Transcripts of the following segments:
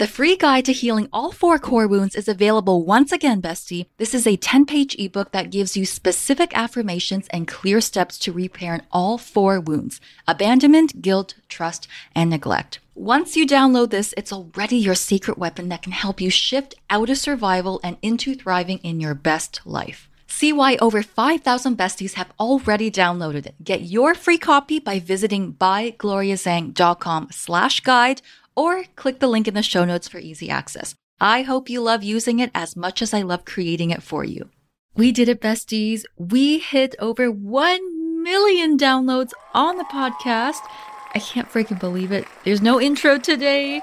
The free guide to healing all four core wounds is available once again, bestie. This is a 10 page ebook that gives you specific affirmations and clear steps to repairing all four wounds abandonment, guilt, trust, and neglect. Once you download this, it's already your secret weapon that can help you shift out of survival and into thriving in your best life. See why over 5,000 besties have already downloaded it. Get your free copy by visiting bygloriazhang.com slash guide or click the link in the show notes for easy access. I hope you love using it as much as I love creating it for you. We did it, besties. We hit over 1 million downloads on the podcast. I can't freaking believe it. There's no intro today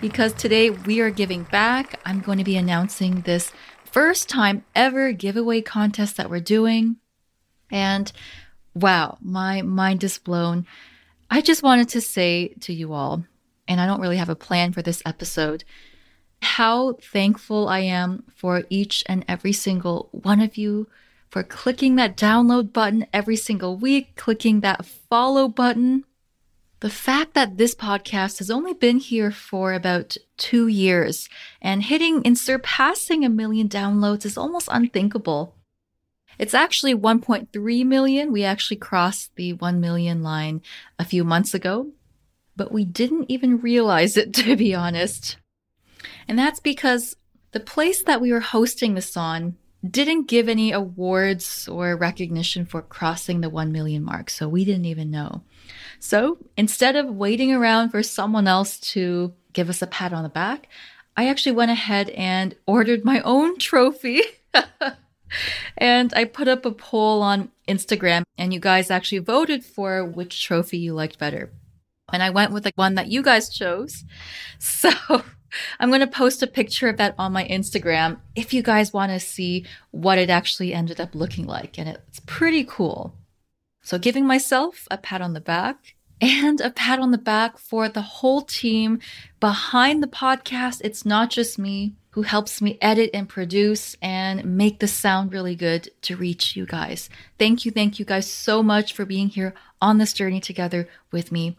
because today we are giving back. I'm going to be announcing this first time ever giveaway contest that we're doing. And wow, my mind is blown. I just wanted to say to you all, and I don't really have a plan for this episode, how thankful I am for each and every single one of you for clicking that download button every single week, clicking that follow button. The fact that this podcast has only been here for about two years and hitting and surpassing a million downloads is almost unthinkable. It's actually 1.3 million. We actually crossed the 1 million line a few months ago but we didn't even realize it, to be honest. And that's because the place that we were hosting this on didn't give any awards or recognition for crossing the 1 million mark, so we didn't even know. So instead of waiting around for someone else to give us a pat on the back, I actually went ahead and ordered my own trophy. and I put up a poll on Instagram, and you guys actually voted for which trophy you liked better. And I went with the one that you guys chose. So I'm going to post a picture of that on my Instagram if you guys want to see what it actually ended up looking like. And it's pretty cool. So giving myself a pat on the back and a pat on the back for the whole team behind the podcast. It's not just me who helps me edit and produce and make the sound really good to reach you guys. Thank you. Thank you guys so much for being here on this journey together with me.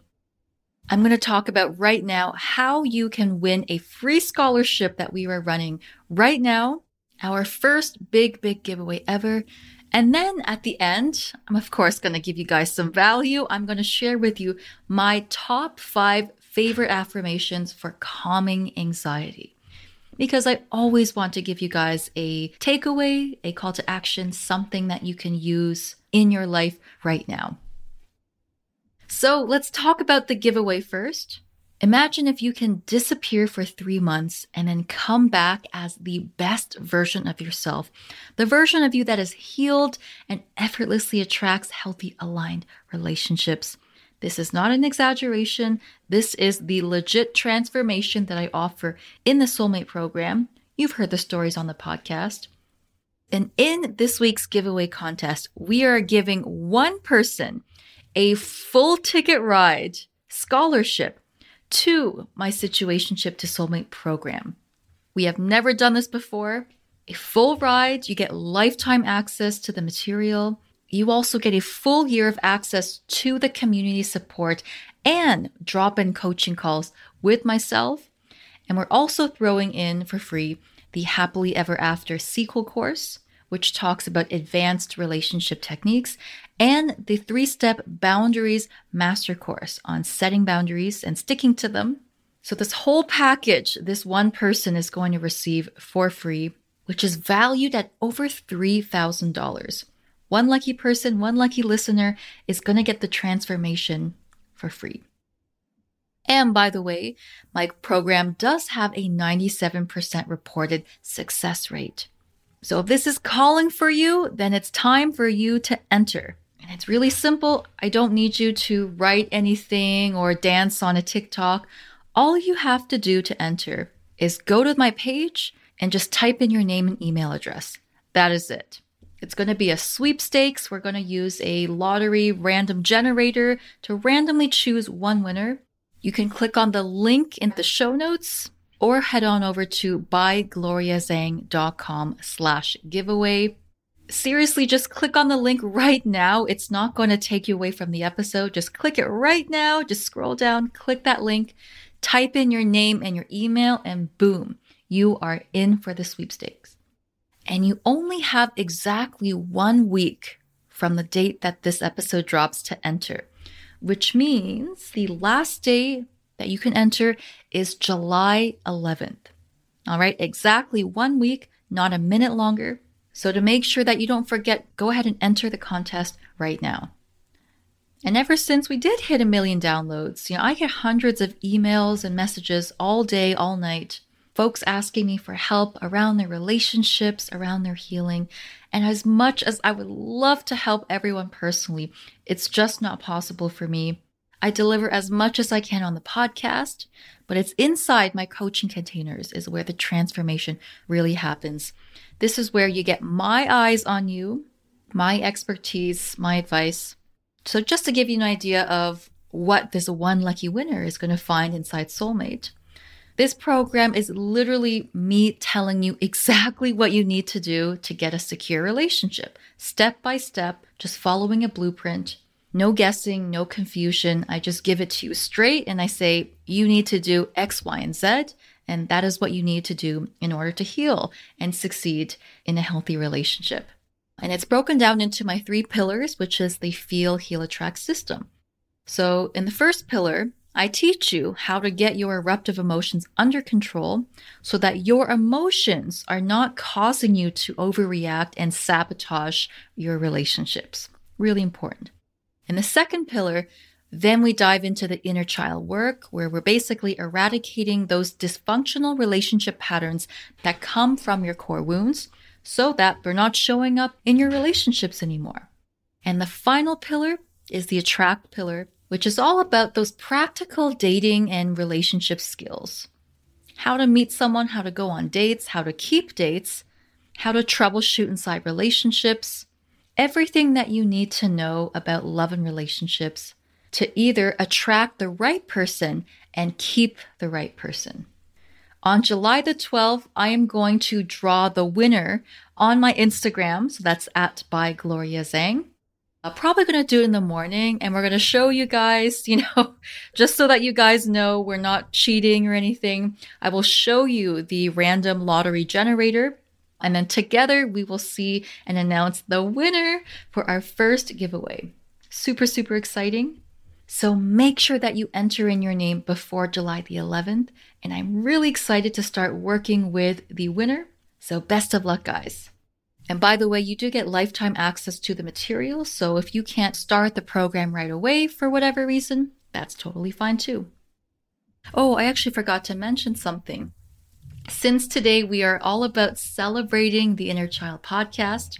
I'm going to talk about right now how you can win a free scholarship that we are running right now, our first big, big giveaway ever. And then at the end, I'm of course going to give you guys some value. I'm going to share with you my top five favorite affirmations for calming anxiety. Because I always want to give you guys a takeaway, a call to action, something that you can use in your life right now. So let's talk about the giveaway first. Imagine if you can disappear for three months and then come back as the best version of yourself, the version of you that is healed and effortlessly attracts healthy, aligned relationships. This is not an exaggeration. This is the legit transformation that I offer in the Soulmate program. You've heard the stories on the podcast. And in this week's giveaway contest, we are giving one person a full ticket ride scholarship to my Situationship to Soulmate program. We have never done this before. A full ride, you get lifetime access to the material. You also get a full year of access to the community support and drop in coaching calls with myself. And we're also throwing in for free the Happily Ever After sequel course, which talks about advanced relationship techniques, and the three step boundaries master course on setting boundaries and sticking to them. So, this whole package, this one person is going to receive for free, which is valued at over $3,000. One lucky person, one lucky listener is going to get the transformation for free. And by the way, my program does have a 97% reported success rate. So if this is calling for you, then it's time for you to enter. And it's really simple. I don't need you to write anything or dance on a TikTok. All you have to do to enter is go to my page and just type in your name and email address. That is it. It's going to be a sweepstakes. We're going to use a lottery random generator to randomly choose one winner. You can click on the link in the show notes or head on over to bygloriazhang.com slash giveaway. Seriously, just click on the link right now. It's not going to take you away from the episode. Just click it right now. Just scroll down, click that link, Type in your name and your email, and boom, you are in for the sweepstakes. And you only have exactly one week from the date that this episode drops to enter, which means the last day that you can enter is July 11th. All right, exactly one week, not a minute longer. So to make sure that you don't forget, go ahead and enter the contest right now. And ever since we did hit a million downloads, you know, I get hundreds of emails and messages all day, all night. Folks asking me for help around their relationships, around their healing. And as much as I would love to help everyone personally, it's just not possible for me. I deliver as much as I can on the podcast, but it's inside my coaching containers is where the transformation really happens. This is where you get my eyes on you, my expertise, my advice, so, just to give you an idea of what this one lucky winner is going to find inside Soulmate, this program is literally me telling you exactly what you need to do to get a secure relationship, step by step, just following a blueprint. No guessing, no confusion. I just give it to you straight and I say, you need to do X, Y, and Z. And that is what you need to do in order to heal and succeed in a healthy relationship. And it's broken down into my three pillars, which is the feel, heal, attract system. So, in the first pillar, I teach you how to get your eruptive emotions under control so that your emotions are not causing you to overreact and sabotage your relationships. Really important. In the second pillar, then we dive into the inner child work where we're basically eradicating those dysfunctional relationship patterns that come from your core wounds so that they're not showing up in your relationships anymore. And the final pillar is the attract pillar, which is all about those practical dating and relationship skills. How to meet someone, how to go on dates, how to keep dates, how to troubleshoot inside relationships, everything that you need to know about love and relationships to either attract the right person and keep the right person. On July the 12th, I am going to draw the winner on my Instagram. So that's at by Gloria Zhang. I'm probably going to do it in the morning and we're going to show you guys, you know, just so that you guys know we're not cheating or anything. I will show you the random lottery generator and then together we will see and announce the winner for our first giveaway. Super, super exciting. So make sure that you enter in your name before July the 11th. And I'm really excited to start working with the winner. So best of luck, guys. And by the way, you do get lifetime access to the material. So if you can't start the program right away for whatever reason, that's totally fine too. Oh, I actually forgot to mention something. Since today we are all about celebrating the Inner Child podcast,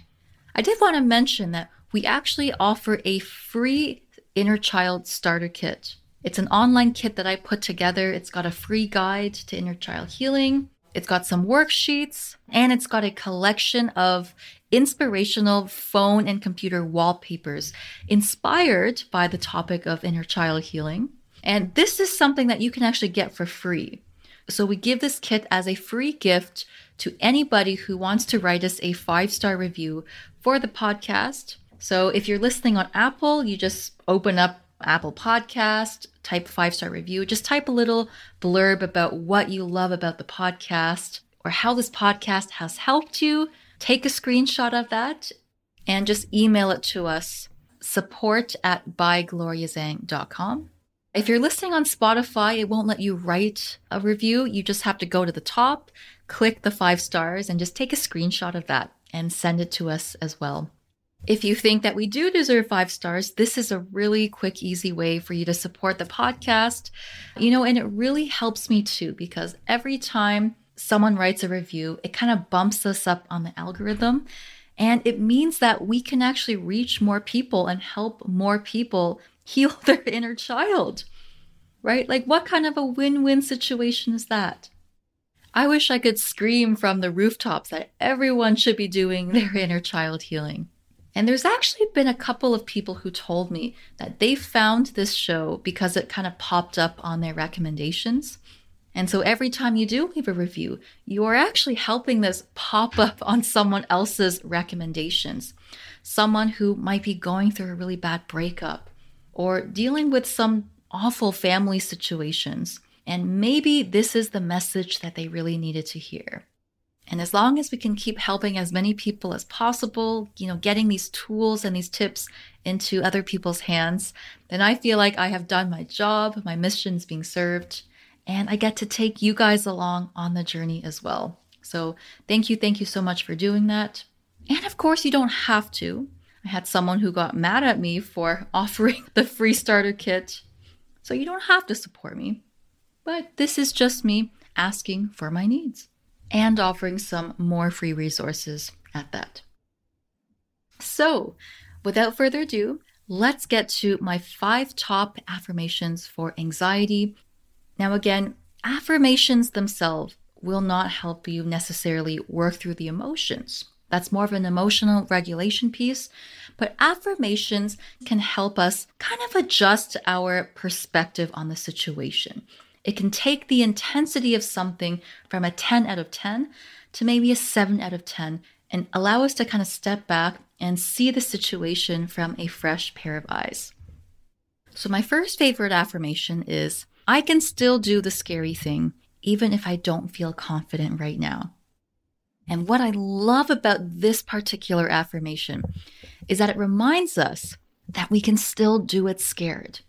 I did want to mention that we actually offer a free Inner Child Starter Kit. It's an online kit that I put together. It's got a free guide to inner child healing. It's got some worksheets and it's got a collection of inspirational phone and computer wallpapers inspired by the topic of inner child healing. And this is something that you can actually get for free. So we give this kit as a free gift to anybody who wants to write us a five star review for the podcast. So if you're listening on Apple, you just open up Apple Podcast, type five star review, just type a little blurb about what you love about the podcast or how this podcast has helped you. Take a screenshot of that and just email it to us support at bygloriazhang.com. If you're listening on Spotify, it won't let you write a review. You just have to go to the top, click the five stars, and just take a screenshot of that and send it to us as well. If you think that we do deserve five stars, this is a really quick, easy way for you to support the podcast. You know, and it really helps me too, because every time someone writes a review, it kind of bumps us up on the algorithm. And it means that we can actually reach more people and help more people heal their inner child, right? Like, what kind of a win win situation is that? I wish I could scream from the rooftops that everyone should be doing their inner child healing. And there's actually been a couple of people who told me that they found this show because it kind of popped up on their recommendations. And so every time you do leave a review, you are actually helping this pop up on someone else's recommendations. Someone who might be going through a really bad breakup or dealing with some awful family situations And maybe this is the message that they really needed to hear. And as long as we can keep helping as many people as possible, you know, getting these tools and these tips into other people's hands, then I feel like I have done my job, my mission is being served, and I get to take you guys along on the journey as well. So thank you, thank you so much for doing that. And of course, you don't have to. I had someone who got mad at me for offering the free starter kit. So you don't have to support me. But this is just me asking for my needs and offering some more free resources at that. So, without further ado, let's get to my five top affirmations for anxiety. Now, again, affirmations themselves will not help you necessarily work through the emotions. That's more of an emotional regulation piece. But affirmations can help us kind of adjust our perspective on the situation. It can take the intensity of something from a 10 out of 10 to maybe a 7 out of 10 and allow us to kind of step back and see the situation from a fresh pair of eyes. So, my first favorite affirmation is I can still do the scary thing even if I don't feel confident right now. And what I love about this particular affirmation is that it reminds us that we can still do it scared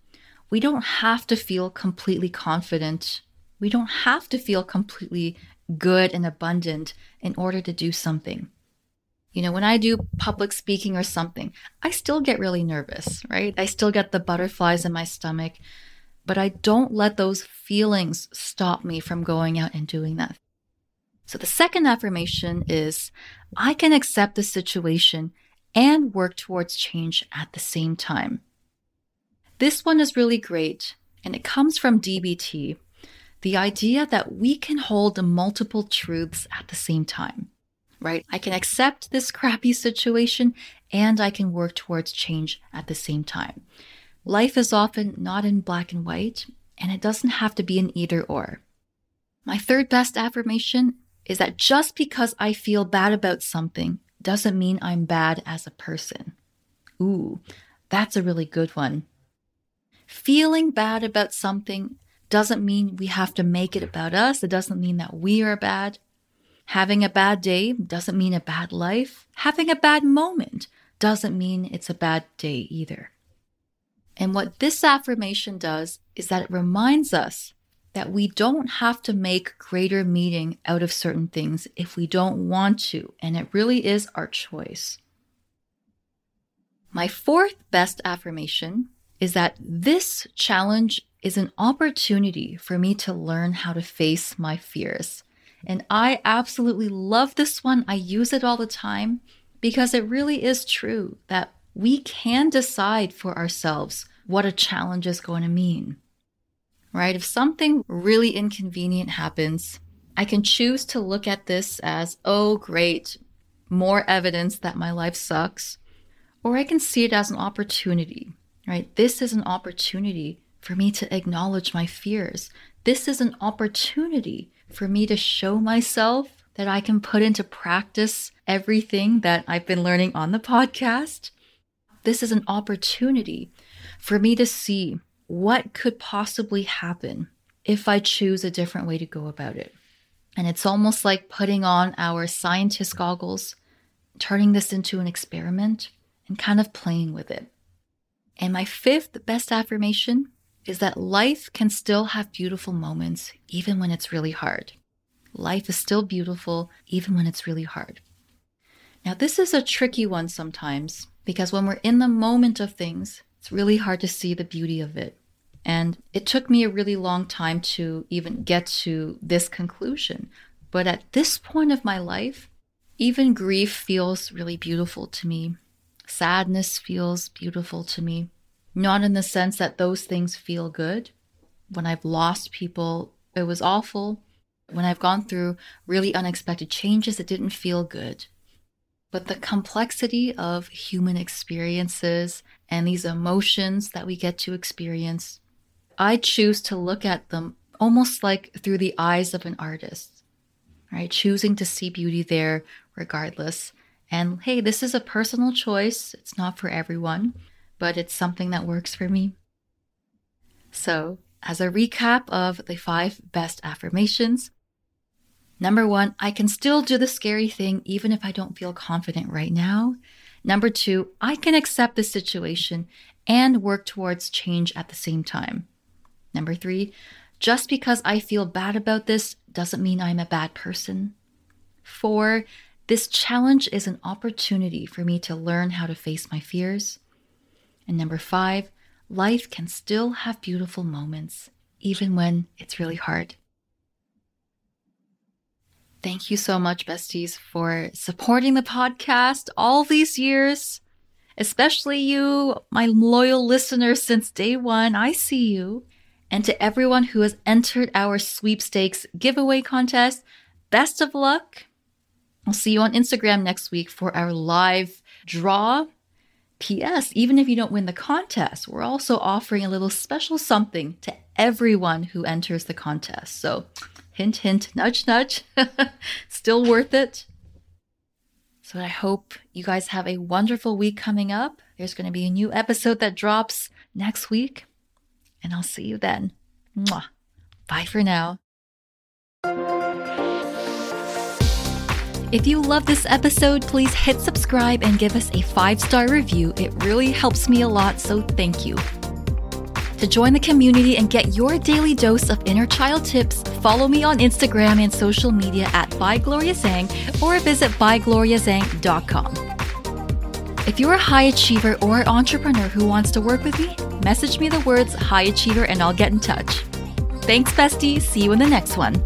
we don't have to feel completely confident. We don't have to feel completely good and abundant in order to do something. You know, when I do public speaking or something, I still get really nervous, right? I still get the butterflies in my stomach, but I don't let those feelings stop me from going out and doing that. So the second affirmation is I can accept the situation and work towards change at the same time. This one is really great, and it comes from DBT the idea that we can hold multiple truths at the same time, right? I can accept this crappy situation and I can work towards change at the same time. Life is often not in black and white, and it doesn't have to be an either or. My third best affirmation is that just because I feel bad about something doesn't mean I'm bad as a person. Ooh, that's a really good one. Feeling bad about something doesn't mean we have to make it about us. It doesn't mean that we are bad. Having a bad day doesn't mean a bad life. Having a bad moment doesn't mean it's a bad day either. And what this affirmation does is that it reminds us that we don't have to make greater meaning out of certain things if we don't want to, and it really is our choice. My fourth best affirmation is that this challenge is an opportunity for me to learn how to face my fears. And I absolutely love this one. I use it all the time because it really is true that we can decide for ourselves what a challenge is going to mean. Right? If something really inconvenient happens, I can choose to look at this as, oh, great, more evidence that my life sucks. Or I can see it as an opportunity right? This is an opportunity for me to acknowledge my fears. This is an opportunity for me to show myself that I can put into practice everything that I've been learning on the podcast. This is an opportunity for me to see what could possibly happen if I choose a different way to go about it. And it's almost like putting on our scientist goggles, turning this into an experiment, and kind of playing with it. And my fifth best affirmation is that life can still have beautiful moments even when it's really hard. Life is still beautiful even when it's really hard. Now, this is a tricky one sometimes because when we're in the moment of things, it's really hard to see the beauty of it. And it took me a really long time to even get to this conclusion. But at this point of my life, even grief feels really beautiful to me Sadness feels beautiful to me, not in the sense that those things feel good. When I've lost people, it was awful. When I've gone through really unexpected changes, it didn't feel good. But the complexity of human experiences and these emotions that we get to experience, I choose to look at them almost like through the eyes of an artist, right? Choosing to see beauty there regardless. And hey, this is a personal choice. It's not for everyone, but it's something that works for me. So, as a recap of the five best affirmations. Number one, I can still do the scary thing even if I don't feel confident right now. Number two, I can accept the situation and work towards change at the same time. Number three, just because I feel bad about this doesn't mean I'm a bad person. Four, this challenge is an opportunity for me to learn how to face my fears. And number five, life can still have beautiful moments, even when it's really hard. Thank you so much, besties, for supporting the podcast all these years, especially you, my loyal listeners since day one. I see you. And to everyone who has entered our sweepstakes giveaway contest, best of luck. I'll see you on Instagram next week for our live draw. P.S. Even if you don't win the contest, we're also offering a little special something to everyone who enters the contest. So Hint, hint, nudge, nudge. Still worth it. So I hope you guys have a wonderful week coming up. There's going to be a new episode that drops next week, and I'll see you then. Mwah. Bye for now. If you love this episode, please hit subscribe and give us a five star review. It really helps me a lot, so thank you. To join the community and get your daily dose of inner child tips, follow me on Instagram and social media at ByGloriaZhang or visit bygloriazhang.com. If you're a high achiever or entrepreneur who wants to work with me, message me the words high achiever and I'll get in touch. Thanks, bestie. See you in the next one.